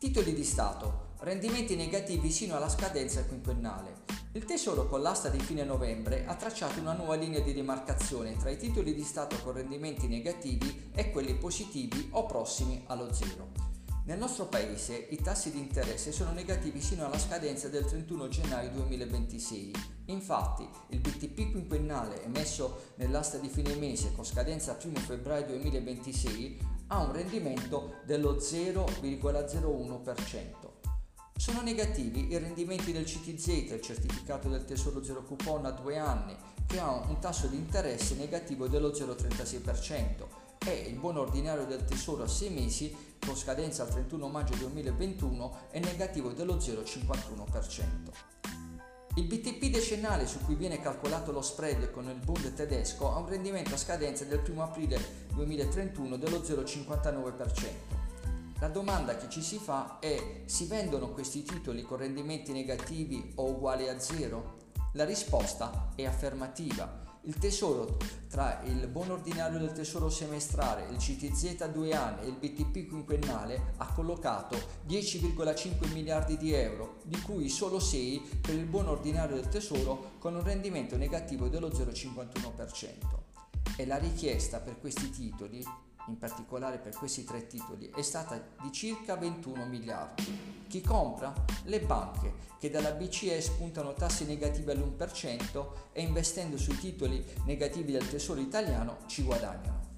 Titoli di Stato. Rendimenti negativi sino alla scadenza quinquennale. Il Tesoro con l'asta di fine novembre ha tracciato una nuova linea di demarcazione tra i titoli di Stato con rendimenti negativi e quelli positivi o prossimi allo zero. Nel nostro paese i tassi di interesse sono negativi sino alla scadenza del 31 gennaio 2026. Infatti, il BTP quinquennale emesso nell'asta di fine mese con scadenza 1 febbraio 2026 ha un rendimento dello 0,01%. Sono negativi i rendimenti del CTZ, il certificato del tesoro zero coupon a due anni, che ha un tasso di interesse negativo dello 0,36% e il buono ordinario del tesoro a 6 mesi con scadenza al 31 maggio 2021 è negativo dello 0,51%. Il BTP decennale su cui viene calcolato lo spread con il Bund tedesco ha un rendimento a scadenza del 1 aprile 2031 dello 0,59%. La domanda che ci si fa è si vendono questi titoli con rendimenti negativi o uguali a zero? La risposta è affermativa il tesoro tra il buono ordinario del tesoro semestrale, il CTZ a due anni e il BTP quinquennale ha collocato 10,5 miliardi di euro, di cui solo 6 per il buono ordinario del tesoro con un rendimento negativo dello 0,51%. E la richiesta per questi titoli, in particolare per questi tre titoli, è stata di circa 21 miliardi. Chi compra? Le banche, che dalla BCE spuntano tassi negativi all'1% e investendo sui titoli negativi del Tesoro italiano ci guadagnano.